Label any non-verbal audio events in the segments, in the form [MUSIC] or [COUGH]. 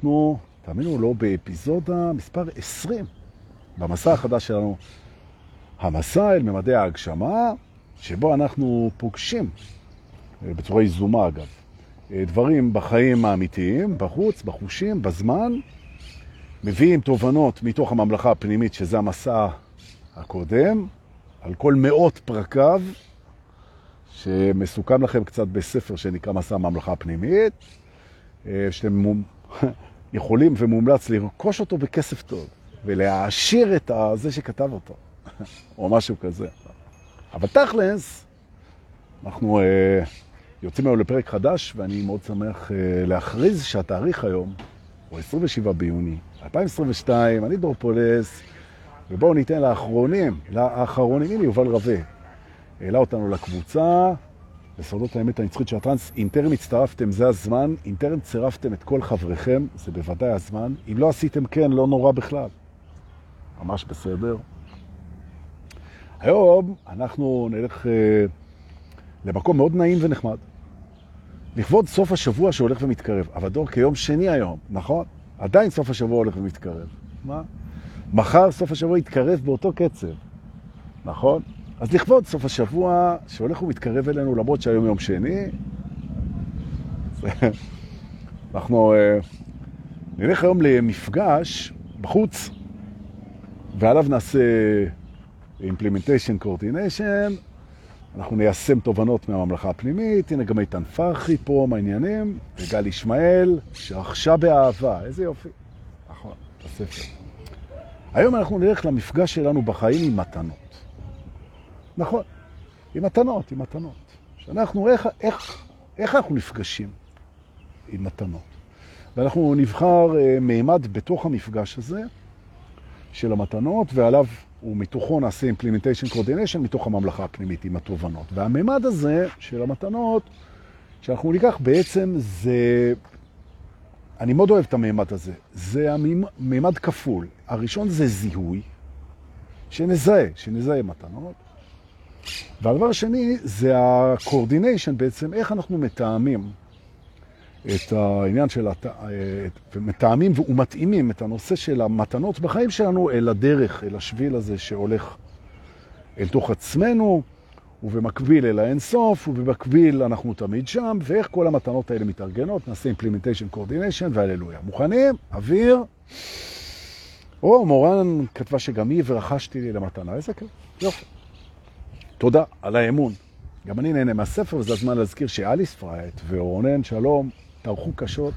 אנחנו, תאמינו לא, באפיזודה מספר 20 במסע החדש שלנו, המסע אל ממדי ההגשמה, שבו אנחנו פוגשים, אה, בצורה יזומה אגב, אה, דברים בחיים האמיתיים, בחוץ, בחושים, בזמן, מביאים תובנות מתוך הממלכה הפנימית, שזה המסע הקודם, על כל מאות פרקיו, שמסוכם לכם קצת בספר שנקרא מסע הממלכה הפנימית, אה, שאתם [LAUGHS] יכולים ומומלץ לרכוש אותו בכסף טוב, ולהעשיר את זה שכתב אותו, [LAUGHS] או משהו כזה. אבל תכלס, אנחנו uh, יוצאים היום לפרק חדש, ואני מאוד שמח uh, להכריז שהתאריך היום הוא 27 ביוני 2022, אני דור פולס, ובואו ניתן לאחרונים, לאחרונים, הנה יובל רווה, העלה אותנו לקבוצה, לסודות האמת הנצחית של הטרנס. אם טרם הצטרפתם, זה הזמן. אם טרם צירפתם את כל חבריכם, זה בוודאי הזמן. אם לא עשיתם כן, לא נורא בכלל. ממש בסדר. היום אנחנו נלך uh, למקום מאוד נעים ונחמד. לכבוד סוף השבוע שהולך ומתקרב. אבל דור, כיום שני היום, נכון? עדיין סוף השבוע הולך ומתקרב. מה? מחר סוף השבוע יתקרב באותו קצב, נכון? אז לכבוד סוף השבוע שהולך ומתקרב אלינו, למרות שהיום יום שני, [LAUGHS] אנחנו uh, נלך היום למפגש בחוץ, ועליו נעשה implementation coordination, אנחנו ניישם תובנות מהממלכה הפנימית, הנה גם איתן פרחי פה מעניינים, וגל ישמעאל, שרכשה באהבה, איזה יופי. נכון, בספר. היום אנחנו נלך למפגש שלנו בחיים עם מתנות. נכון, עם מתנות, עם מתנות. שאנחנו, איך, איך, איך אנחנו נפגשים עם מתנות? ואנחנו נבחר uh, מימד בתוך המפגש הזה של המתנות, ועליו ומתוכו נעשה implementation coordination מתוך הממלכה הפנימית עם התובנות. והמימד הזה של המתנות, שאנחנו ניקח בעצם זה, אני מאוד אוהב את המימד הזה, זה המימד כפול. הראשון זה זיהוי, שנזהה, שנזהה מתנות. והדבר השני זה ה-coordination בעצם, איך אנחנו מתאמים את העניין של, הת... מתאמים ומתאימים את הנושא של המתנות בחיים שלנו אל הדרך, אל השביל הזה שהולך אל תוך עצמנו, ובמקביל אל האינסוף, ובמקביל אנחנו תמיד שם, ואיך כל המתנות האלה מתארגנות, נעשה implementation coordination והללויה. מוכנים? אוויר. או, מורן כתבה שגם היא ורכשתי לי למתנה, איזה כיף, יופי. תודה על האמון. גם אני נהנה מהספר, וזה הזמן להזכיר שאליס פרייט ורונן שלום טרחו קשות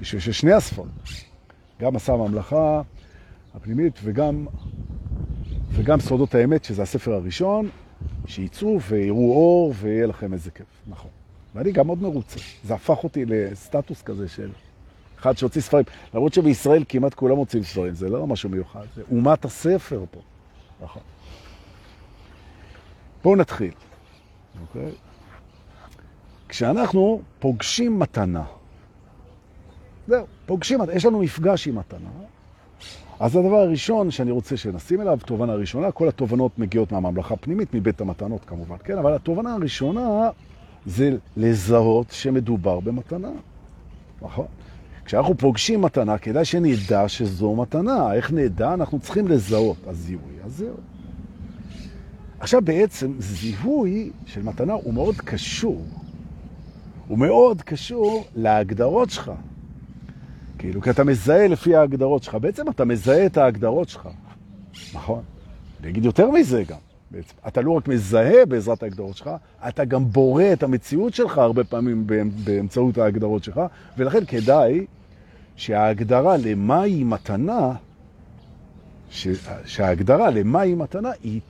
בשביל ששני הספרים, גם מסע הממלכה הפנימית וגם, וגם סודות האמת, שזה הספר הראשון, שיצאו ויראו אור ויהיה לכם איזה כיף, נכון. ואני גם מאוד מרוצה. זה הפך אותי לסטטוס כזה של אחד שהוציא ספרים. למרות שבישראל כמעט כולם מוצאים ספרים, זה לא משהו מיוחד, זה אומת הספר פה. נכון. בואו נתחיל. אוקיי? כשאנחנו פוגשים מתנה, זהו, פוגשים, יש לנו מפגש עם מתנה. אז הדבר הראשון שאני רוצה שנשים אליו, תובנה הראשונה, כל התובנות מגיעות מהממלכה הפנימית, מבית המתנות כמובן, כן? אבל התובנה הראשונה זה לזהות שמדובר במתנה, נכון? כשאנחנו פוגשים מתנה, כדאי שנדע שזו מתנה. איך נדע? אנחנו צריכים לזהות. הזיהוי, אז זהו. עכשיו בעצם זיהוי של מתנה הוא מאוד קשור. הוא מאוד קשור להגדרות שלך. כאילו, כי אתה מזהה לפי ההגדרות שלך. בעצם אתה מזהה את ההגדרות שלך, נכון? אני אגיד יותר מזה גם. בעצם. אתה לא רק מזהה בעזרת ההגדרות שלך, אתה גם בורא את המציאות שלך הרבה פעמים באמצעות ההגדרות שלך, ולכן כדאי שההגדרה למהי מתנה, ש... שההגדרה למהי מתנה היא,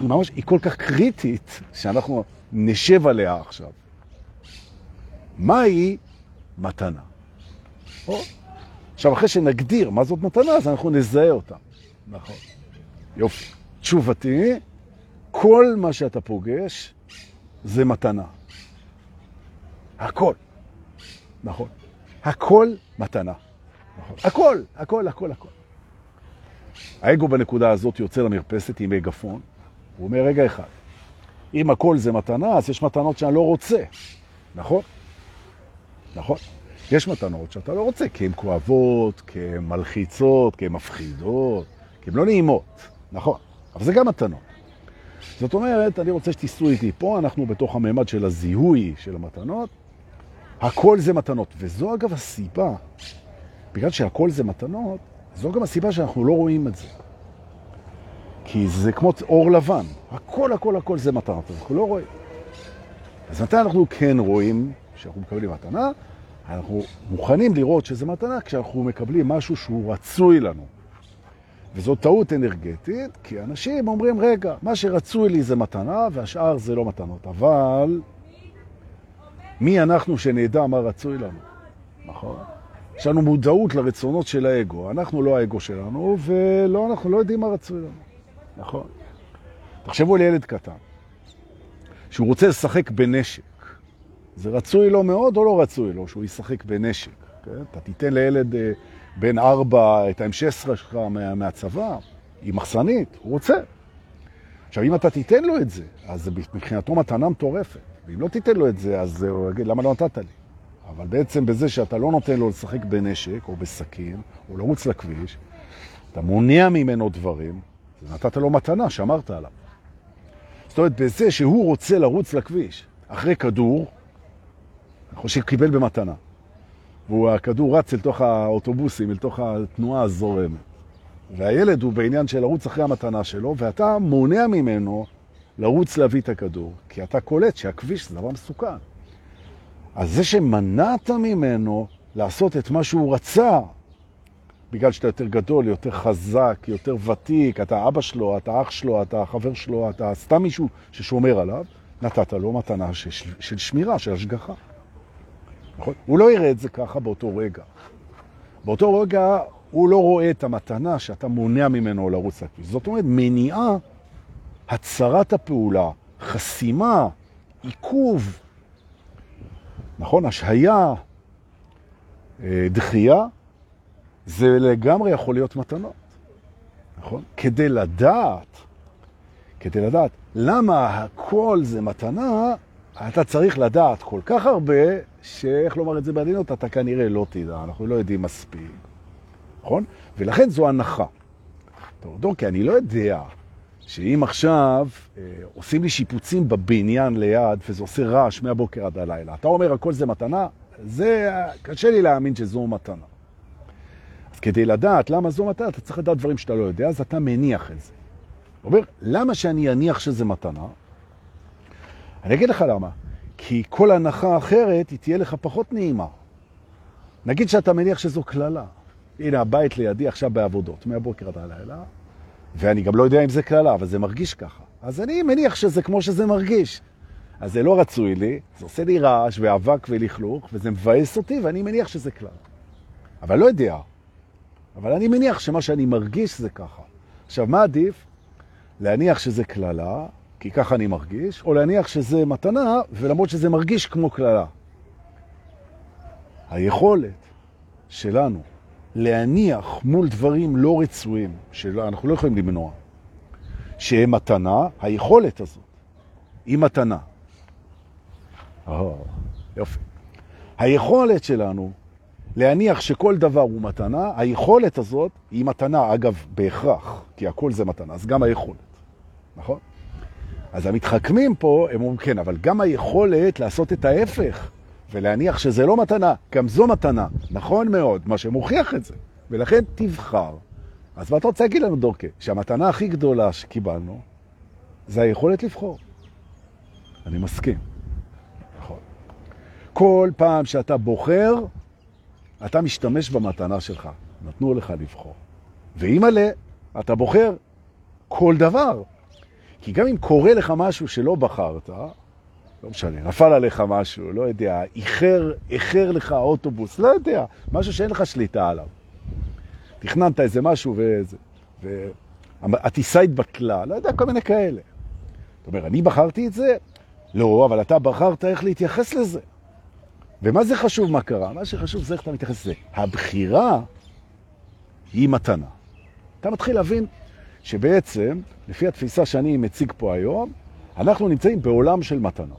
היא ממש, היא כל כך קריטית, שאנחנו נשב עליה עכשיו. מהי מתנה? או, עכשיו, אחרי שנגדיר מה זאת מתנה, אז אנחנו נזהה אותה. נכון. יופי. תשובתי, כל מה שאתה פוגש זה מתנה. הכל. נכון. הכל מתנה. נכון. הכל, הכל, הכל, הכל. האגו בנקודה הזאת יוצא למרפסת עם מגפון, הוא אומר, רגע אחד, אם הכל זה מתנה, אז יש מתנות שאני לא רוצה. נכון? נכון. יש מתנות שאתה לא רוצה, כי הן כואבות, כי הן מלחיצות, כי הן מפחידות, כי הן לא נעימות, נכון, אבל זה גם מתנות. זאת אומרת, אני רוצה שתיסעו איתי פה, אנחנו בתוך הממד של הזיהוי של המתנות, הכל זה מתנות, וזו אגב הסיבה, בגלל שהכל זה מתנות, זו גם הסיבה שאנחנו לא רואים את זה. כי זה כמו אור לבן, הכל הכל הכל זה מתנות, אנחנו לא רואים. אז מתי אנחנו כן רואים שאנחנו מקבלים מתנה? אנחנו מוכנים לראות שזה מתנה כשאנחנו מקבלים משהו שהוא רצוי לנו. וזו טעות אנרגטית, כי אנשים אומרים, רגע, מה שרצוי לי זה מתנה והשאר זה לא מתנות. אבל מי אנחנו שנדע מה רצוי לנו? נכון? יש לנו מודעות לרצונות של האגו. אנחנו לא האגו שלנו, ולא, אנחנו לא יודעים מה רצוי לנו. נכון. תחשבו על ילד קטן, שהוא רוצה לשחק בנשק. זה רצוי לו מאוד או לא רצוי לו שהוא ישחק בנשק? כן? אתה תיתן לילד אה, בן ארבע את ה-M16 שלך מה, מהצבא, עם מחסנית, הוא רוצה. עכשיו, אם אתה תיתן לו את זה, אז מבחינתו מתנה מטורפת. ואם לא תיתן לו את זה, אז הוא יגיד, למה לא נתת לי? אבל בעצם בזה שאתה לא נותן לו לשחק בנשק או בסכין, או לרוץ לכביש, אתה מונע ממנו דברים, נתת לו מתנה, שמרת עליו. זאת אומרת, בזה שהוא רוצה לרוץ לכביש אחרי כדור, אני חושב קיבל במתנה. והכדור רץ אל תוך האוטובוסים, אל תוך התנועה הזורמת. והילד הוא בעניין של לרוץ אחרי המתנה שלו, ואתה מונע ממנו לרוץ להביא את הכדור, כי אתה קולט שהכביש זה דבר מסוכן. אז זה שמנעת ממנו לעשות את מה שהוא רצה, בגלל שאתה יותר גדול, יותר חזק, יותר ותיק, אתה אבא שלו, אתה אח שלו, אתה חבר שלו, אתה סתם מישהו ששומר עליו, נתת לו מתנה של, של שמירה, של השגחה. נכון? הוא לא יראה את זה ככה באותו רגע. באותו רגע הוא לא רואה את המתנה שאתה מונע ממנו לרוץ לכביש. זאת אומרת, מניעה, הצרת הפעולה, חסימה, עיכוב, נכון? השהיה, אה, דחייה, זה לגמרי יכול להיות מתנות, נכון? כדי לדעת, כדי לדעת למה הכל זה מתנה, אתה צריך לדעת כל כך הרבה, שאיך לומר את זה בעדינות, אתה כנראה לא תדע, אנחנו לא יודעים מספיק, נכון? ולכן זו הנחה. טוב, דורקי, אני לא יודע שאם עכשיו אה, עושים לי שיפוצים בבניין ליד, וזה עושה רעש מהבוקר עד הלילה, אתה אומר הכל זה מתנה? זה, קשה לי להאמין שזו מתנה. כדי לדעת למה זו מתנה, אתה צריך לדעת דברים שאתה לא יודע, אז אתה מניח את זה. אומר, למה שאני אניח שזה מתנה? אני אגיד לך למה. כי כל הנחה אחרת היא תהיה לך פחות נעימה. נגיד שאתה מניח שזו כללה. הנה, הבית לידי עכשיו בעבודות, מהבוקר עד הלילה, ואני גם לא יודע אם זה כללה, אבל זה מרגיש ככה. אז אני מניח שזה כמו שזה מרגיש. אז זה לא רצוי לי, זה עושה לי רעש ואבק ולכלוך, וזה מבאס אותי, ואני מניח שזה כלל. אבל לא יודע. אבל אני מניח שמה שאני מרגיש זה ככה. עכשיו, מה עדיף? להניח שזה כללה, כי ככה אני מרגיש, או להניח שזה מתנה, ולמרות שזה מרגיש כמו כללה. היכולת שלנו להניח מול דברים לא רצויים, שאנחנו לא יכולים למנוע, שהם מתנה, היכולת הזאת היא מתנה. או, יופי. היכולת שלנו להניח שכל דבר הוא מתנה, היכולת הזאת היא מתנה, אגב, בהכרח, כי הכל זה מתנה, אז גם היכולת, נכון? אז המתחכמים פה, הם אומרים, כן, אבל גם היכולת לעשות את ההפך ולהניח שזה לא מתנה, גם זו מתנה. נכון מאוד, מה שמוכיח את זה. ולכן תבחר. אז מה אתה רוצה להגיד לנו, דורקה? שהמתנה הכי גדולה שקיבלנו זה היכולת לבחור. אני מסכים. נכון. כל פעם שאתה בוחר, אתה משתמש במתנה שלך. נתנו לך לבחור. ואם עלה, אתה בוחר כל דבר. כי גם אם קורה לך משהו שלא בחרת, לא משנה, נפל עליך משהו, לא יודע, איחר, איחר לך האוטובוס, לא יודע, משהו שאין לך שליטה עליו. תכננת איזה משהו ואיזה, והטיסה התבטלה, לא יודע, כל מיני כאלה. זאת אומרת, אני בחרתי את זה? לא, אבל אתה בחרת איך להתייחס לזה. ומה זה חשוב מה קרה? מה שחשוב זה איך אתה מתייחס לזה. הבחירה היא מתנה. אתה מתחיל להבין שבעצם, לפי התפיסה שאני מציג פה היום, אנחנו נמצאים בעולם של מתנות.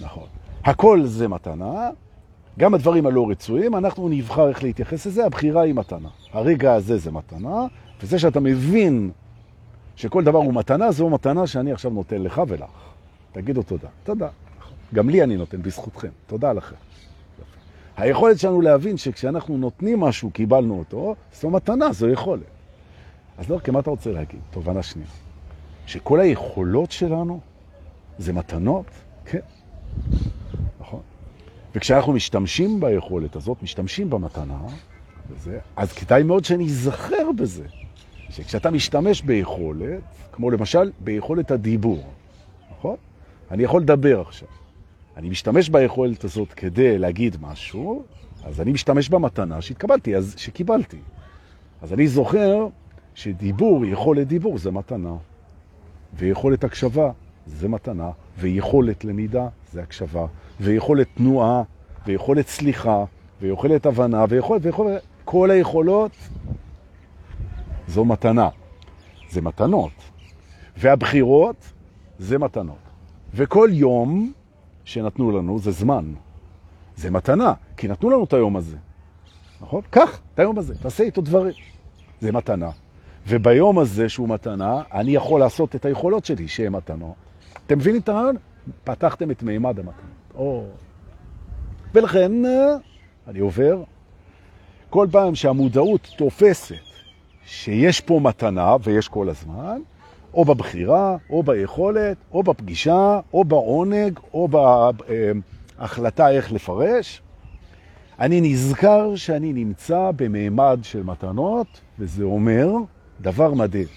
נכון. הכל זה מתנה, גם הדברים הלא רצויים, אנחנו נבחר איך להתייחס לזה, הבחירה היא מתנה. הרגע הזה זה מתנה, וזה שאתה מבין שכל דבר הוא מתנה, זו מתנה שאני עכשיו נותן לך ולך. תגידו תודה. תודה. גם לי אני נותן, בזכותכם. תודה לכם. היכולת שלנו להבין שכשאנחנו נותנים משהו, קיבלנו אותו, זו מתנה, זו יכולת. אז לא, כי מה אתה רוצה להגיד? תובנה שנייה. שכל היכולות שלנו זה מתנות? כן. נכון. וכשאנחנו משתמשים ביכולת הזאת, משתמשים במתנה, וזה, אז כדאי מאוד שנזכר בזה. שכשאתה משתמש ביכולת, כמו למשל ביכולת הדיבור, נכון? אני יכול לדבר עכשיו. אני משתמש ביכולת הזאת כדי להגיד משהו, אז אני משתמש במתנה שהתקבלתי, אז שקיבלתי. אז אני זוכר שדיבור, יכולת דיבור זה מתנה, ויכולת הקשבה זה מתנה, ויכולת למידה זה הקשבה, ויכולת תנועה, ויכולת סליחה, ויכולת הבנה, ויכולת, ויכולת, כל היכולות זו מתנה. זה מתנות. והבחירות זה מתנות. וכל יום שנתנו לנו זה זמן. זה מתנה, כי נתנו לנו את היום הזה. נכון? קח את היום הזה, תעשה איתו דברים. זה מתנה. וביום הזה שהוא מתנה, אני יכול לעשות את היכולות שלי שהן מתנות. אתם מבינים את הרעיון? פתחתם את מימד המתנות. או... ולכן אני עובר, כל פעם שהמודעות תופסת שיש פה מתנה, ויש כל הזמן, או בבחירה, או ביכולת, או בפגישה, או בעונג, או בהחלטה איך לפרש. אני נזכר שאני נמצא במעמד של מתנות, וזה אומר דבר מדהים.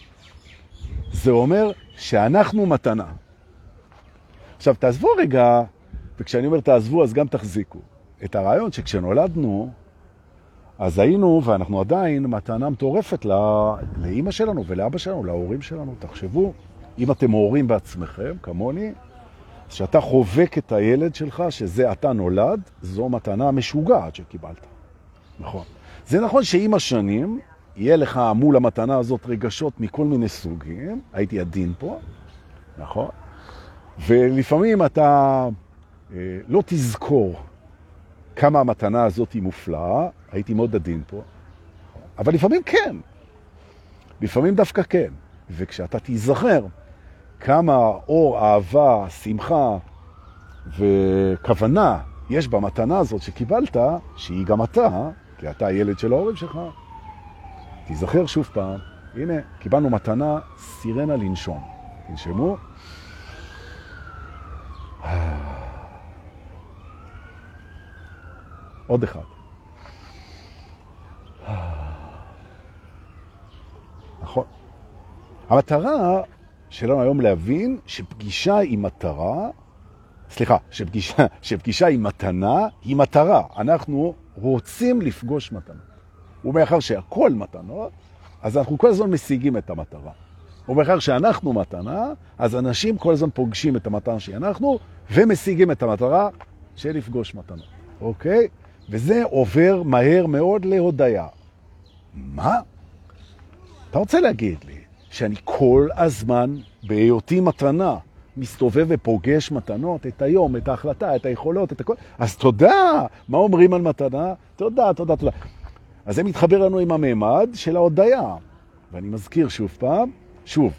זה אומר שאנחנו מתנה. עכשיו, תעזבו רגע, וכשאני אומר תעזבו, אז גם תחזיקו. את הרעיון שכשנולדנו, אז היינו, ואנחנו עדיין, מתנה מטורפת לא, לאימא שלנו ולאבא שלנו, להורים שלנו. תחשבו, אם אתם הורים בעצמכם, כמוני, שאתה חובק את הילד שלך, שזה אתה נולד, זו מתנה משוגעת שקיבלת. נכון. זה נכון שעם השנים, יהיה לך מול המתנה הזאת רגשות מכל מיני סוגים, הייתי עדין פה, נכון? ולפעמים אתה אה, לא תזכור כמה המתנה הזאת היא מופלאה, הייתי מאוד עדין פה, אבל לפעמים כן, לפעמים דווקא כן. וכשאתה תיזכר כמה אור, אהבה, שמחה וכוונה יש במתנה הזאת שקיבלת, שהיא גם אתה, כי אתה הילד של ההורים שלך, תיזכר שוב פעם, הנה, קיבלנו מתנה, סירנה לנשום. תנשמו. עוד אחד. המטרה שלנו היום להבין שפגישה היא מטרה, סליחה, שפגישה, שפגישה היא מתנה, היא מטרה. אנחנו רוצים לפגוש מתנות. ומאחר שהכל מתנות, אז אנחנו כל הזמן משיגים את המטרה. ומאחר שאנחנו מתנה, אז אנשים כל הזמן פוגשים את המטרה שאנחנו, ומשיגים את המטרה של לפגוש מתנות. אוקיי? וזה עובר מהר מאוד להודיה. מה? אתה רוצה להגיד לי שאני כל הזמן, בהיותי מתנה, מסתובב ופוגש מתנות, את היום, את ההחלטה, את היכולות, את הכל. אז תודה. מה אומרים על מתנה? תודה, תודה, תודה. אז זה מתחבר לנו עם הממד של ההודיה. ואני מזכיר שוב פעם, שוב,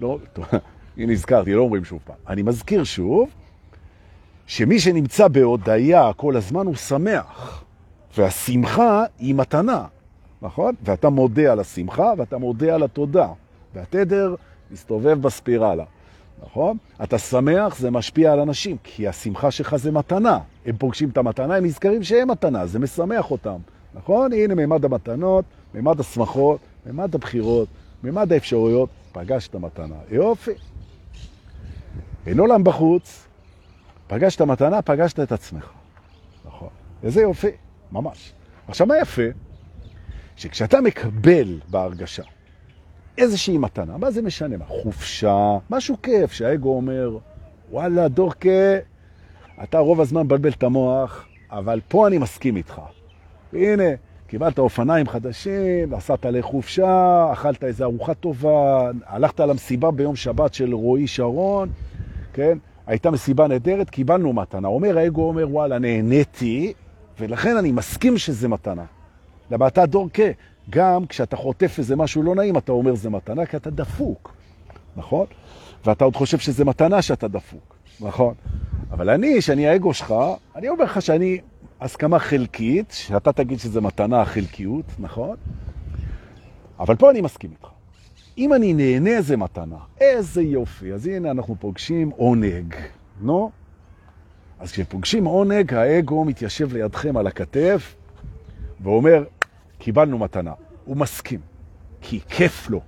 לא, [LAUGHS] הנה הזכרתי, לא אומרים שוב פעם. אני מזכיר שוב, שמי שנמצא בהודיה כל הזמן הוא שמח, והשמחה היא מתנה, נכון? ואתה מודה על השמחה ואתה מודה על התודה, והתדר מסתובב בספירלה, נכון? אתה שמח, זה משפיע על אנשים, כי השמחה שלך זה מתנה. הם פוגשים את המתנה, הם נזכרים שהם מתנה, זה משמח אותם, נכון? הנה מימד המתנות, מימד השמחות, מימד הבחירות, מימד האפשרויות, פגשת מתנה. יופי. אין עולם בחוץ, פגשת מתנה, פגשת את עצמך. נכון. איזה יופי, ממש. עכשיו, מה יפה? שכשאתה מקבל בהרגשה איזושהי מתנה, מה זה משנה? מה, חופשה, משהו כיף, שהאגו אומר, וואלה, דורקה, אתה רוב הזמן מבלבל את המוח, אבל פה אני מסכים איתך. והנה, קיבלת אופניים חדשים, נסעת לחופשה, אכלת איזו ארוחה טובה, הלכת למסיבה ביום שבת של רועי שרון, כן? הייתה מסיבה נהדרת, קיבלנו מתנה. אומר, האגו אומר, וואלה, נהניתי, ולכן אני מסכים שזה מתנה. למה אתה דורקה. גם כשאתה חוטף איזה משהו לא נעים, אתה אומר זה מתנה, כי אתה דפוק, נכון? ואתה עוד חושב שזה מתנה שאתה דפוק, נכון? אבל אני, שאני האגו שלך, אני אומר לך שאני הסכמה חלקית, שאתה תגיד שזה מתנה החלקיות, נכון? אבל פה אני מסכים איתך. אם אני נהנה זה מתנה, איזה יופי. אז הנה אנחנו פוגשים עונג, נו? אז כשפוגשים עונג, האגו מתיישב לידכם על הכתף ואומר, קיבלנו מתנה. הוא מסכים, כי כיף לו.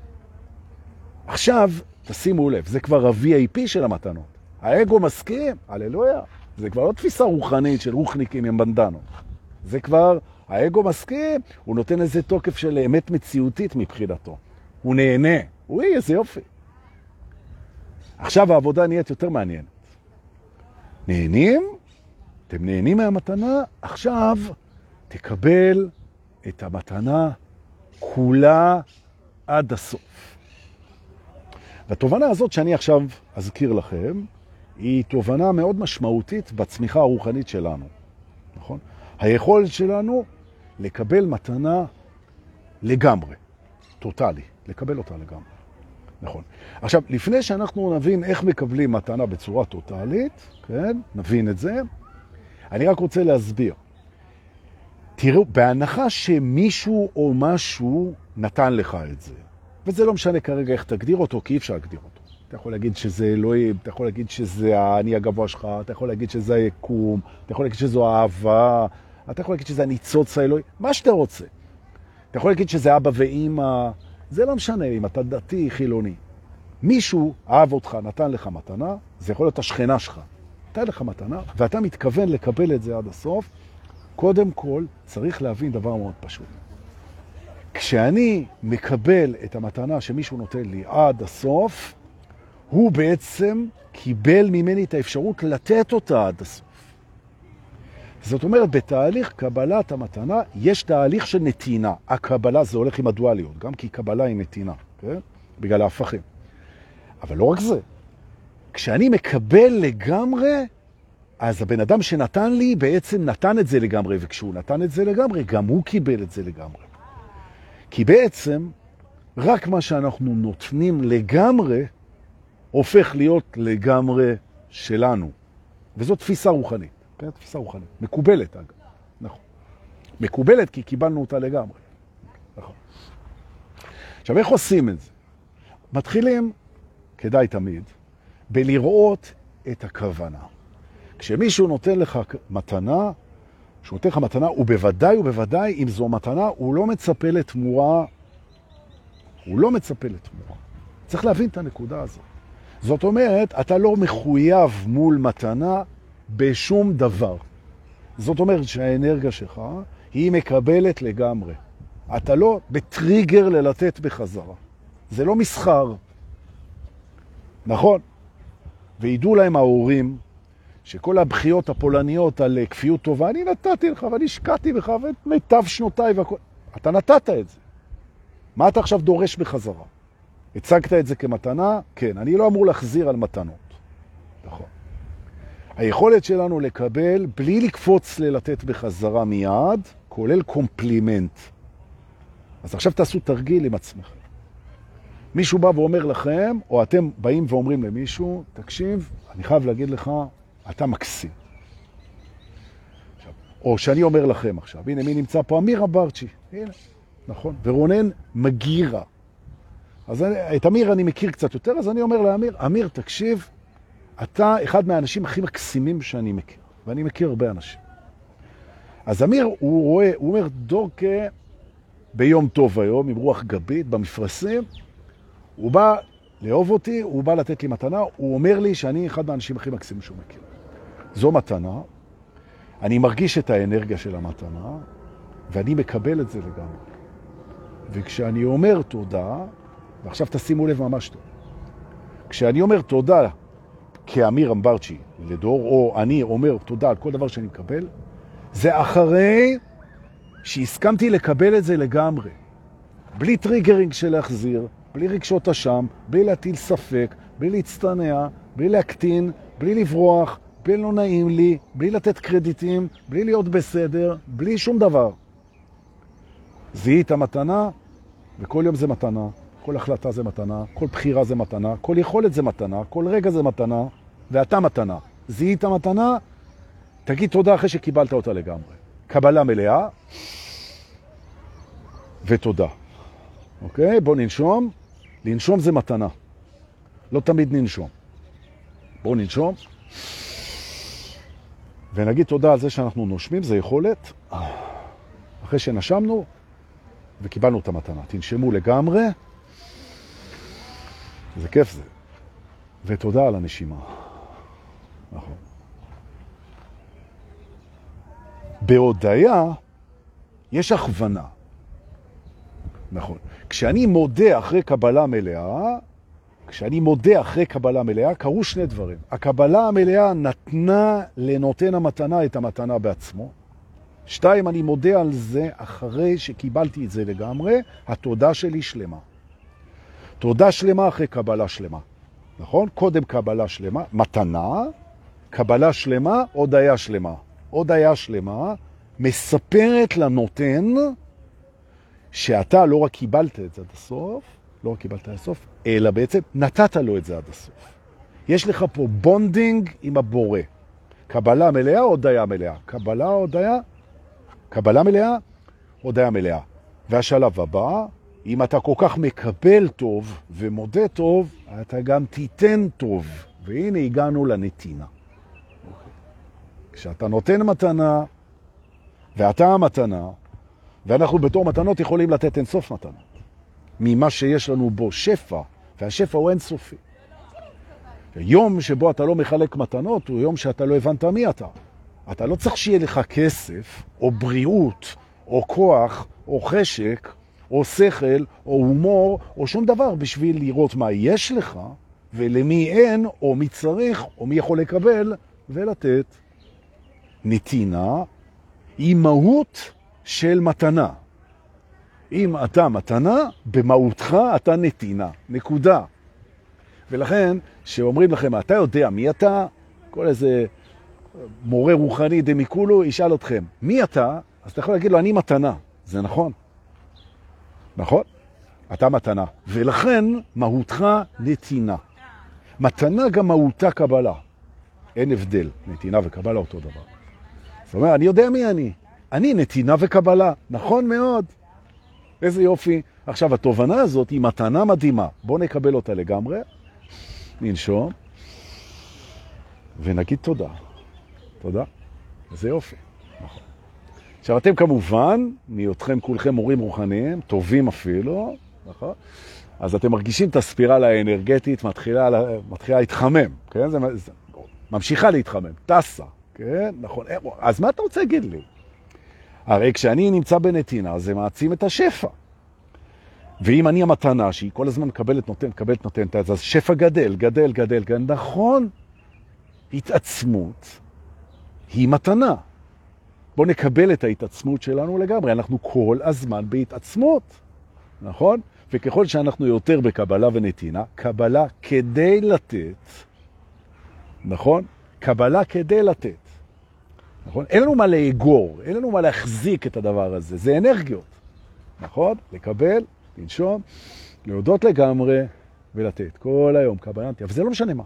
עכשיו, תשימו לב, זה כבר ה-VIP של המתנות. האגו מסכים, הללויה. זה כבר לא תפיסה רוחנית של רוחניקים עם בנדנו. זה כבר, האגו מסכים, הוא נותן איזה תוקף של אמת מציאותית מבחינתו. הוא נהנה. אוי, איזה יופי. עכשיו העבודה נהיית יותר מעניינת. נהנים? אתם נהנים מהמתנה? עכשיו תקבל את המתנה כולה עד הסוף. והתובנה הזאת שאני עכשיו אזכיר לכם, היא תובנה מאוד משמעותית בצמיחה הרוחנית שלנו, נכון? היכולת שלנו לקבל מתנה לגמרי, טוטלי, לקבל אותה לגמרי, נכון. עכשיו, לפני שאנחנו נבין איך מקבלים מתנה בצורה טוטלית, כן, נבין את זה, אני רק רוצה להסביר. תראו, בהנחה שמישהו או משהו נתן לך את זה, וזה לא משנה כרגע איך תגדיר אותו, כי אי אפשר להגדיר אותו. אתה יכול להגיד שזה אלוהים, אתה יכול להגיד שזה האני הגבוה שלך, אתה יכול להגיד שזה היקום, אתה יכול להגיד שזו האהבה, אתה יכול להגיד שזה הניצוץ האלוהי, מה שאתה רוצה. אתה יכול להגיד שזה אבא ואימא, זה לא משנה אם אתה דתי, חילוני. מישהו אהב אותך, נתן לך מתנה, זה יכול להיות השכנה שלך. נתן לך מתנה, ואתה מתכוון לקבל את זה עד הסוף, קודם כל צריך להבין דבר מאוד פשוט. כשאני מקבל את המתנה שמישהו נותן לי עד הסוף, הוא בעצם קיבל ממני את האפשרות לתת אותה עד הסוף. זאת אומרת, בתהליך קבלת המתנה יש תהליך של נתינה. הקבלה זה הולך עם הדואליות, גם כי קבלה היא נתינה, כן? בגלל ההפכים. אבל לא רק זה. כשאני מקבל לגמרי, אז הבן אדם שנתן לי בעצם נתן את זה לגמרי, וכשהוא נתן את זה לגמרי, גם הוא קיבל את זה לגמרי. כי בעצם, רק מה שאנחנו נותנים לגמרי, הופך להיות לגמרי שלנו. וזו תפיסה רוחנית, כן? תפיסה רוחנית. מקובלת, אגב. נכון. מקובלת כי קיבלנו אותה לגמרי. נכון. עכשיו, איך עושים את זה? מתחילים, כדאי תמיד, בלראות את הכוונה. כשמישהו נותן לך מתנה, כשהוא נותן לך מתנה, הוא בוודאי ובוודאי, אם זו מתנה, הוא לא מצפה לתמורה. הוא לא מצפה לתמורה. צריך להבין את הנקודה הזאת. זאת אומרת, אתה לא מחויב מול מתנה בשום דבר. זאת אומרת שהאנרגיה שלך היא מקבלת לגמרי. אתה לא בטריגר ללתת בחזרה. זה לא מסחר. נכון? וידעו להם ההורים שכל הבחיות הפולניות על כפיות טובה, אני נתתי לך ואני השקעתי בך ואת מיטב שנותיי והכל. אתה נתת את זה. מה אתה עכשיו דורש בחזרה? הצגת את זה כמתנה? כן. אני לא אמור להחזיר על מתנות. נכון. היכולת שלנו לקבל בלי לקפוץ ללתת בחזרה מיד, כולל קומפלימנט. אז עכשיו תעשו תרגיל עם עצמכם. מישהו בא ואומר לכם, או אתם באים ואומרים למישהו, תקשיב, אני חייב להגיד לך, אתה מקסים. עכשיו, או שאני אומר לכם עכשיו, הנה מי נמצא פה? אמיר אברצ'י, הנה, נכון, ורונן מגירה. אז אני, את אמיר אני מכיר קצת יותר, אז אני אומר לאמיר, אמיר, תקשיב, אתה אחד מהאנשים הכי מקסימים שאני מכיר, ואני מכיר הרבה אנשים. אז אמיר, הוא רואה, הוא אומר, דורקה ביום טוב היום, עם רוח גבית, במפרסים, הוא בא לאהוב אותי, הוא בא לתת לי מתנה, הוא אומר לי שאני אחד מהאנשים הכי מקסימים שהוא מכיר. זו מתנה, אני מרגיש את האנרגיה של המתנה, ואני מקבל את זה לגמרי. וכשאני אומר תודה, ועכשיו תשימו לב ממש טוב. כשאני אומר תודה כאמיר אמברצ'י לדור, או אני אומר תודה על כל דבר שאני מקבל, זה אחרי שהסכמתי לקבל את זה לגמרי. בלי triggering של להחזיר, בלי רגשות אשם, בלי להטיל ספק, בלי להצטנע, בלי להקטין, בלי לברוח, בין לא נעים לי, בלי לתת קרדיטים, בלי להיות בסדר, בלי שום דבר. זיהית מתנה, וכל יום זה מתנה, כל החלטה זה מתנה, כל בחירה זה מתנה, כל יכולת זה מתנה, כל רגע זה מתנה, ואתה מתנה. זיהית מתנה, תגיד תודה אחרי שקיבלת אותה לגמרי. קבלה מלאה ותודה. אוקיי? בוא ננשום. לנשום זה מתנה. לא תמיד ננשום. בואו ננשום. ונגיד תודה על זה שאנחנו נושמים, זה יכולת. אחרי שנשמנו וקיבלנו את המתנה. תנשמו לגמרי. זה כיף זה. ותודה על הנשימה. נכון. בהודעה יש הכוונה. נכון. כשאני מודה אחרי קבלה מלאה, כשאני מודה אחרי קבלה מלאה, קרו שני דברים. הקבלה המלאה נתנה לנותן המתנה את המתנה בעצמו. שתיים, אני מודה על זה אחרי שקיבלתי את זה לגמרי, התודה שלי שלמה. תודה שלמה אחרי קבלה שלמה. נכון? קודם קבלה שלמה, מתנה, קבלה שלמה, הודיה שלמה. הודיה שלמה מספרת לנותן שאתה לא רק קיבלת את זה עד הסוף, לא רק קיבלת עד הסוף, אלא בעצם נתת לו את זה עד הסוף. יש לך פה bonding עם הבורא. קבלה מלאה, הודיה מלאה. קבלה, הודיה, קבלה מלאה, הודיה מלאה. והשלב הבא, אם אתה כל כך מקבל טוב ומודה טוב, אתה גם תיתן טוב. והנה הגענו לנתינה. כשאתה נותן מתנה, ואתה המתנה, ואנחנו בתור מתנות יכולים לתת אינסוף מתנות. ממה שיש לנו בו שפע, והשפע הוא אינסופי. יום שבו אתה לא מחלק מתנות הוא יום שאתה לא הבנת מי אתה. אתה לא צריך שיהיה לך כסף, או בריאות, או כוח, או חשק, או שכל, או הומור, או שום דבר בשביל לראות מה יש לך, ולמי אין, או מי צריך, או מי יכול לקבל, ולתת. נתינה היא מהות של מתנה. אם אתה מתנה, במהותך אתה נתינה. נקודה. ולכן, שאומרים לכם, אתה יודע מי אתה? כל איזה מורה רוחני דמיקולו ישאל אתכם, מי אתה? אז אתה יכול להגיד לו, אני מתנה. זה נכון. נכון? אתה מתנה. ולכן, מהותך נתינה. מתנה גם מהותה קבלה. אין הבדל, נתינה וקבלה אותו דבר. זאת אומרת, אני יודע מי אני. אני נתינה וקבלה. נכון מאוד. איזה יופי. עכשיו, התובנה הזאת היא מתנה מדהימה. בואו נקבל אותה לגמרי, ננשום, ונגיד תודה. תודה. איזה יופי. נכון. עכשיו, אתם כמובן, מאותכם כולכם מורים רוחניים, טובים אפילו, נכון? אז אתם מרגישים את הספירלה האנרגטית מתחילה, מתחילה להתחמם, כן? זה, זה ממשיכה להתחמם, טסה, כן? נכון. אז מה אתה רוצה להגיד לי? הרי כשאני נמצא בנתינה, זה מעצים את השפע. ואם אני המתנה שהיא כל הזמן מקבלת, נותנת, מקבלת, נותנת, אז השפע גדל, גדל, גדל, גדל. נכון, התעצמות היא מתנה. בואו נקבל את ההתעצמות שלנו לגמרי. אנחנו כל הזמן בהתעצמות, נכון? וככל שאנחנו יותר בקבלה ונתינה, קבלה כדי לתת, נכון? קבלה כדי לתת. נכון? אין לנו מה לאגור, אין לנו מה להחזיק את הדבר הזה, זה אנרגיות, נכון? לקבל, לנשום, להודות לגמרי ולתת. כל היום קבלנתי, אבל זה לא משנה מה.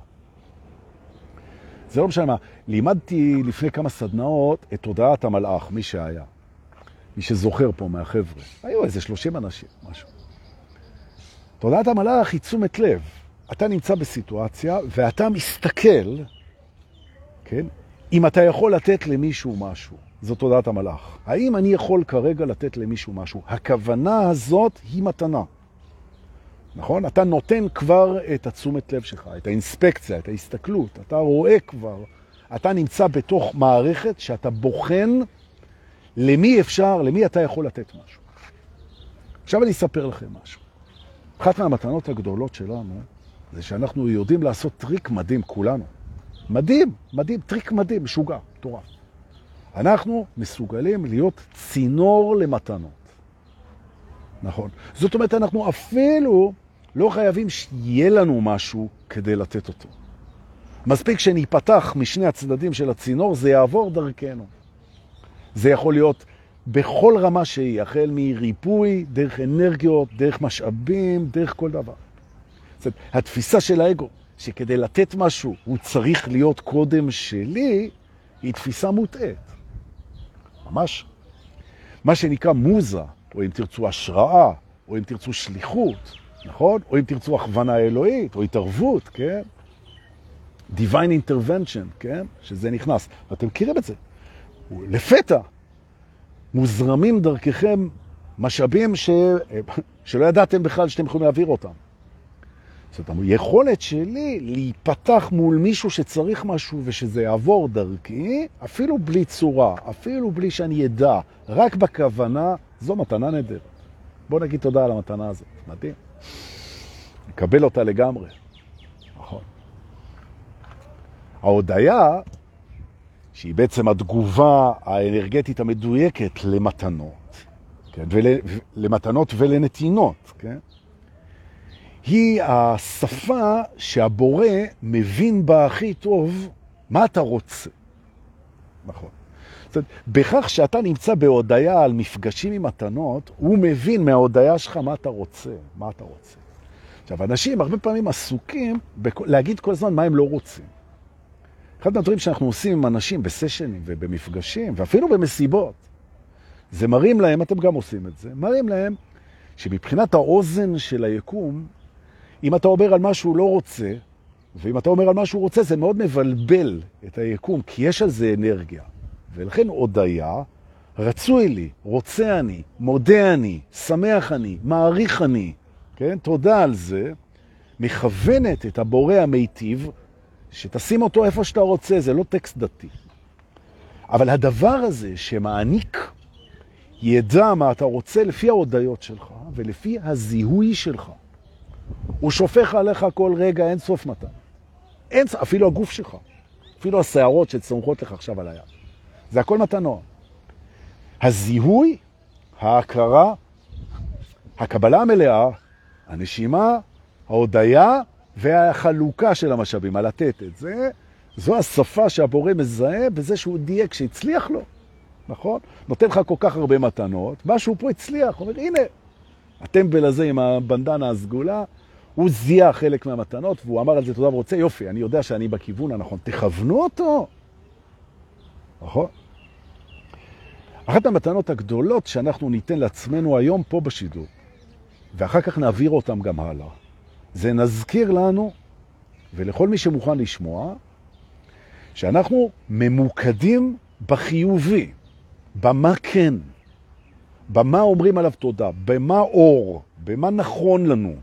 זה לא משנה מה. לימדתי לפני כמה סדנאות את תודעת המלאך, מי שהיה. מי שזוכר פה מהחבר'ה. היו איזה 30 אנשים, משהו. תודעת המלאך היא תשומת לב. אתה נמצא בסיטואציה ואתה מסתכל, כן? אם אתה יכול לתת למישהו משהו, זאת תודעת המלאך. האם אני יכול כרגע לתת למישהו משהו? הכוונה הזאת היא מתנה. נכון? אתה נותן כבר את התשומת לב שלך, את האינספקציה, את ההסתכלות. אתה רואה כבר, אתה נמצא בתוך מערכת שאתה בוחן למי אפשר, למי אתה יכול לתת משהו. עכשיו אני אספר לכם משהו. אחת מהמתנות הגדולות שלנו זה שאנחנו יודעים לעשות טריק מדהים כולנו. מדהים, מדהים, טריק מדהים, משוגע, מטורף. אנחנו מסוגלים להיות צינור למתנות. נכון. זאת אומרת, אנחנו אפילו לא חייבים שיהיה לנו משהו כדי לתת אותו. מספיק שניפתח משני הצדדים של הצינור, זה יעבור דרכנו. זה יכול להיות בכל רמה שהיא, החל מריפוי, דרך אנרגיות, דרך משאבים, דרך כל דבר. זאת אומרת, התפיסה של האגו, שכדי לתת משהו הוא צריך להיות קודם שלי, היא תפיסה מוטעת. ממש. מה שנקרא מוזה, או אם תרצו השראה, או אם תרצו שליחות, נכון? או אם תרצו הכוונה אלוהית, או התערבות, כן? Divine Intervention, כן? שזה נכנס. ואתם מכירים את זה. לפתע מוזרמים דרככם משאבים ש... שלא ידעתם בכלל שאתם יכולים להעביר אותם. זאת אומרת, יכולת שלי להיפתח מול מישהו שצריך משהו ושזה יעבור דרכי, אפילו בלי צורה, אפילו בלי שאני ידע, רק בכוונה, זו מתנה נהדרת. בואו נגיד תודה על המתנה הזאת, מדהים. נקבל אותה לגמרי. נכון. ההודעה, שהיא בעצם התגובה האנרגטית המדויקת למתנות, כן? ול, למתנות ולנתינות, כן? היא השפה שהבורא מבין בה הכי טוב מה אתה רוצה. נכון. זאת אומרת, בכך שאתה נמצא בהודעה על מפגשים עם מתנות, הוא מבין מההודעה שלך מה אתה רוצה, מה אתה רוצה. עכשיו, אנשים הרבה פעמים עסוקים להגיד כל הזמן מה הם לא רוצים. אחד מהדברים שאנחנו עושים עם אנשים בסשנים ובמפגשים, ואפילו במסיבות, זה מראים להם, אתם גם עושים את זה, מראים להם שמבחינת האוזן של היקום, אם אתה אומר על מה שהוא לא רוצה, ואם אתה אומר על מה שהוא רוצה, זה מאוד מבלבל את היקום, כי יש על זה אנרגיה. ולכן הודיה, רצוי לי, רוצה אני, מודה אני, שמח אני, מעריך אני, כן? תודה על זה, מכוונת את הבורא המיטיב, שתשים אותו איפה שאתה רוצה, זה לא טקסט דתי. אבל הדבר הזה שמעניק ידע מה אתה רוצה לפי ההודיות שלך ולפי הזיהוי שלך. הוא שופך עליך כל רגע אין סוף מתן. אין, אפילו הגוף שלך, אפילו השערות שצומחות לך עכשיו על היד. זה הכל מתנות. הזיהוי, ההכרה, הקבלה המלאה, הנשימה, ההודיה והחלוקה של המשאבים, הלתת את זה, זו השפה שהבורא מזהה בזה שהוא דייק, שהצליח לו, נכון? נותן לך כל כך הרבה מתנות, משהו פה הצליח, הוא אומר, הנה, הטמבל הזה עם הבנדנה הסגולה, הוא זיהה חלק מהמתנות, והוא אמר על זה תודה ורוצה, יופי, אני יודע שאני בכיוון הנכון, תכוונו אותו, נכון? אחת המתנות הגדולות שאנחנו ניתן לעצמנו היום פה בשידור, ואחר כך נעביר אותם גם הלאה, זה נזכיר לנו, ולכל מי שמוכן לשמוע, שאנחנו ממוקדים בחיובי, במה כן, במה אומרים עליו תודה, במה אור, במה נכון לנו,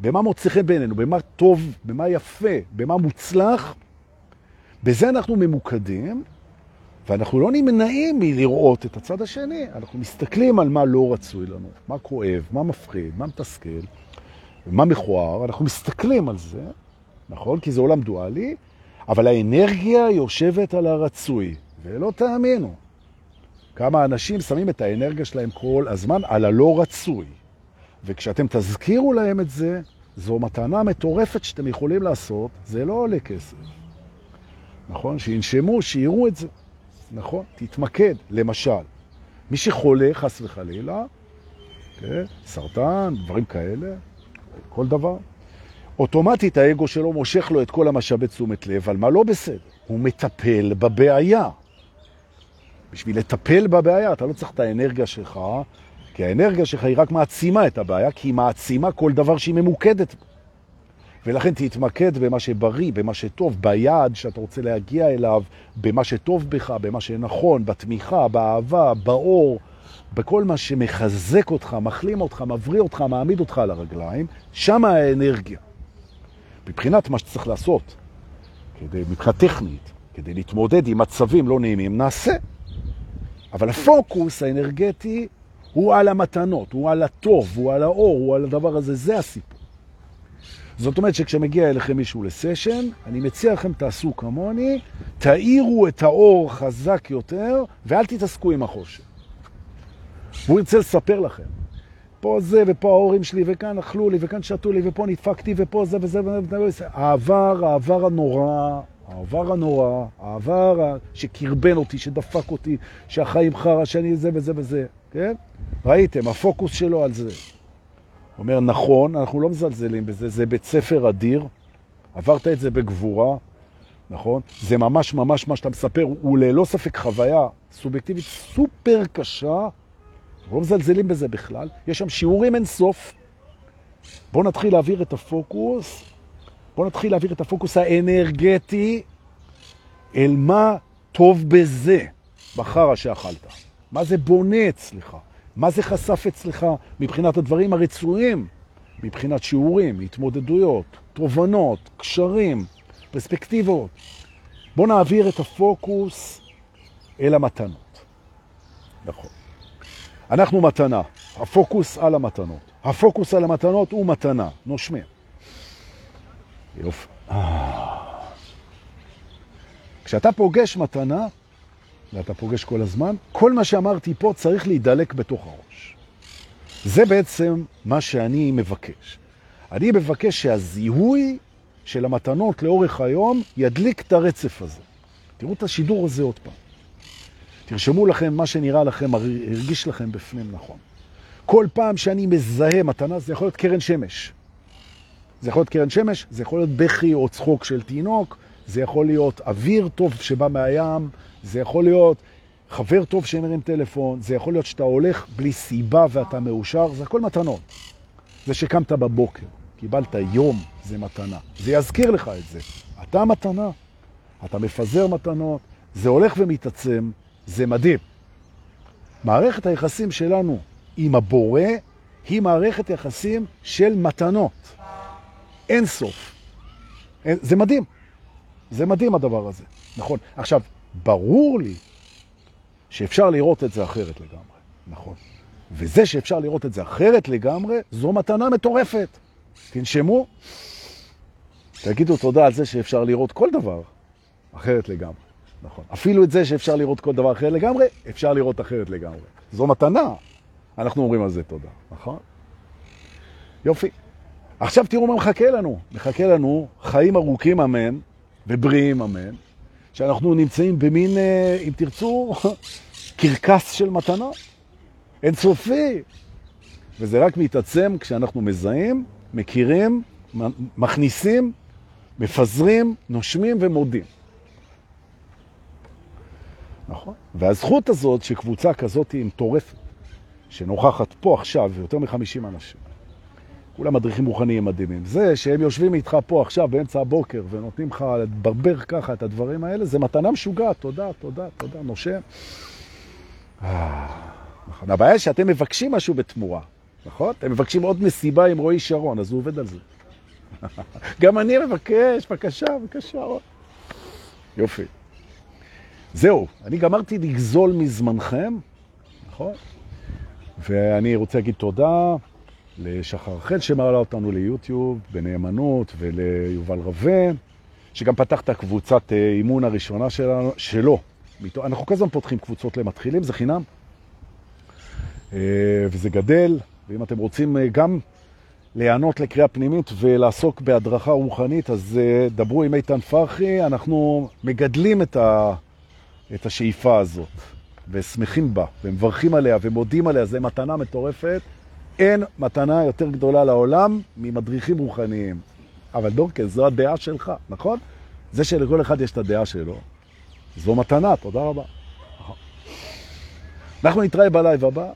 במה מוצא חן בעינינו, במה טוב, במה יפה, במה מוצלח, בזה אנחנו ממוקדים, ואנחנו לא נמנעים מלראות את הצד השני. אנחנו מסתכלים על מה לא רצוי לנו, מה כואב, מה מפחיד, מה מתסכל, מה מכוער, אנחנו מסתכלים על זה, נכון? כי זה עולם דואלי, אבל האנרגיה יושבת על הרצוי, ולא תאמינו. כמה אנשים שמים את האנרגיה שלהם כל הזמן על הלא רצוי. וכשאתם תזכירו להם את זה, זו מתנה מטורפת שאתם יכולים לעשות, זה לא עולה כסף. נכון? שינשמו, שיראו את זה. נכון? תתמקד. למשל, מי שחולה, חס וחלילה, כן? סרטן, דברים כאלה, כל דבר, אוטומטית האגו שלו מושך לו את כל המשאבי תשומת לב על מה לא בסדר. הוא מטפל בבעיה. בשביל לטפל בבעיה, אתה לא צריך את האנרגיה שלך, כי האנרגיה שלך היא רק מעצימה את הבעיה, כי היא מעצימה כל דבר שהיא ממוקדת. ולכן תתמקד במה שבריא, במה שטוב, ביעד שאתה רוצה להגיע אליו, במה שטוב בך, במה שנכון, בתמיכה, באהבה, באור, בכל מה שמחזק אותך, מחלים אותך, מבריא אותך, מעמיד אותך על הרגליים, שם האנרגיה. מבחינת מה שצריך לעשות, כדי, מבחינה טכנית, כדי להתמודד עם מצבים לא נעימים, נעשה. אבל הפוקוס האנרגטי הוא על המתנות, הוא על הטוב, הוא על האור, הוא על הדבר הזה, זה הסיפור. זאת אומרת שכשמגיע אליכם מישהו לסשן, אני מציע לכם תעשו כמוני, תאירו את האור חזק יותר, ואל תתעסקו עם החושך. והוא ירצה לספר לכם. פה זה, ופה ההורים שלי, וכאן אכלו לי, וכאן שתו לי, ופה נדפקתי, ופה זה וזה וזה. העבר, העבר הנורא, העבר הנורא, העבר שקרבן אותי, שדפק אותי, שהחיים חרא, שאני זה וזה וזה, כן? ראיתם, הפוקוס שלו על זה. אומר, נכון, אנחנו לא מזלזלים בזה, זה בית ספר אדיר, עברת את זה בגבורה, נכון? זה ממש ממש מה שאתה מספר, הוא ללא ספק חוויה סובייקטיבית סופר קשה, אנחנו לא מזלזלים בזה בכלל, יש שם שיעורים אין סוף. בואו נתחיל להעביר את הפוקוס, בואו נתחיל להעביר את הפוקוס האנרגטי אל מה טוב בזה, בחרה שאכלת. מה זה בונה אצלך? מה זה חשף אצלך מבחינת הדברים הרצויים, מבחינת שיעורים, התמודדויות, תובנות, קשרים, פרספקטיבות. בואו נעביר את הפוקוס אל המתנות. נכון. אנחנו מתנה, הפוקוס על המתנות. הפוקוס על המתנות הוא מתנה, נושמים. יופי. כשאתה פוגש מתנה, ואתה פוגש כל הזמן, כל מה שאמרתי פה צריך להידלק בתוך הראש. זה בעצם מה שאני מבקש. אני מבקש שהזיהוי של המתנות לאורך היום ידליק את הרצף הזה. תראו את השידור הזה עוד פעם. תרשמו לכם מה שנראה לכם, הרגיש לכם בפנים נכון. כל פעם שאני מזהה מתנה, זה יכול להיות קרן שמש. זה יכול להיות קרן שמש, זה יכול להיות בכי או צחוק של תינוק, זה יכול להיות אוויר טוב שבא מהים, זה יכול להיות חבר טוב שמרים טלפון, זה יכול להיות שאתה הולך בלי סיבה ואתה מאושר, זה הכל מתנות. זה שקמת בבוקר, קיבלת יום, זה מתנה. זה יזכיר לך את זה. אתה מתנה, אתה מפזר מתנות, זה הולך ומתעצם, זה מדהים. מערכת היחסים שלנו עם הבורא היא מערכת יחסים של מתנות. אין סוף. אין, זה מדהים. זה מדהים הדבר הזה. נכון. עכשיו, ברור לי שאפשר לראות את זה אחרת לגמרי. נכון. וזה שאפשר לראות את זה אחרת לגמרי, זו מתנה מטורפת. תנשמו, תגידו תודה על זה שאפשר לראות כל דבר אחרת לגמרי. נכון. אפילו את זה שאפשר לראות כל דבר אחר לגמרי, אפשר לראות אחרת לגמרי. זו מתנה. אנחנו אומרים על זה תודה, נכון? יופי. עכשיו תראו מה מחכה לנו. מחכה לנו חיים ארוכים אמן ובריאים אמן, שאנחנו נמצאים במין, אה, אם תרצו, [LAUGHS] קרקס של מתנה. אינסופי. וזה רק מתעצם כשאנחנו מזהים, מכירים, מכניסים, מפזרים, נושמים ומודים. נכון. והזכות הזאת שקבוצה כזאת היא מטורפת, שנוכחת פה עכשיו, יותר מ-50 אנשים, כולם מדריכים רוחניים מדהימים. זה שהם יושבים איתך פה עכשיו באמצע הבוקר ונותנים לך לברבר ככה את הדברים האלה, זה מתנה משוגעת. תודה, תודה, תודה, נושם. אה, נכון. הבעיה שאתם מבקשים משהו בתמורה, נכון? אתם מבקשים עוד מסיבה עם רועי שרון, אז הוא עובד על זה. [LAUGHS] גם אני מבקש, בבקשה, בבקשה. יופי. זהו, אני גמרתי לגזול מזמנכם, נכון? ואני רוצה להגיד תודה לשחר חל שמעלה אותנו ליוטיוב בנאמנות וליובל רווה, שגם פתח את הקבוצת אה, אימון הראשונה שלנו, שלו. אנחנו כל הזמן פותחים קבוצות למתחילים, זה חינם. אה, וזה גדל, ואם אתם רוצים אה, גם להיענות לקריאה פנימית ולעסוק בהדרכה רוחנית, אז דברו עם איתן פרחי, אנחנו מגדלים את ה... את השאיפה הזאת, ושמחים בה, ומברכים עליה, ומודים עליה, זה מתנה מטורפת. אין מתנה יותר גדולה לעולם ממדריכים רוחניים. אבל דורקל, זו הדעה שלך, נכון? זה שלכל אחד יש את הדעה שלו, זו מתנה, תודה רבה. נכון. אנחנו נתראה בלייב הבא.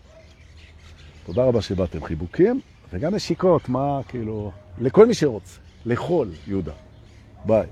תודה רבה שבאתם חיבוקים, וגם נשיקות, מה, כאילו, לכל מי שרוצה, לכל יהודה. ביי.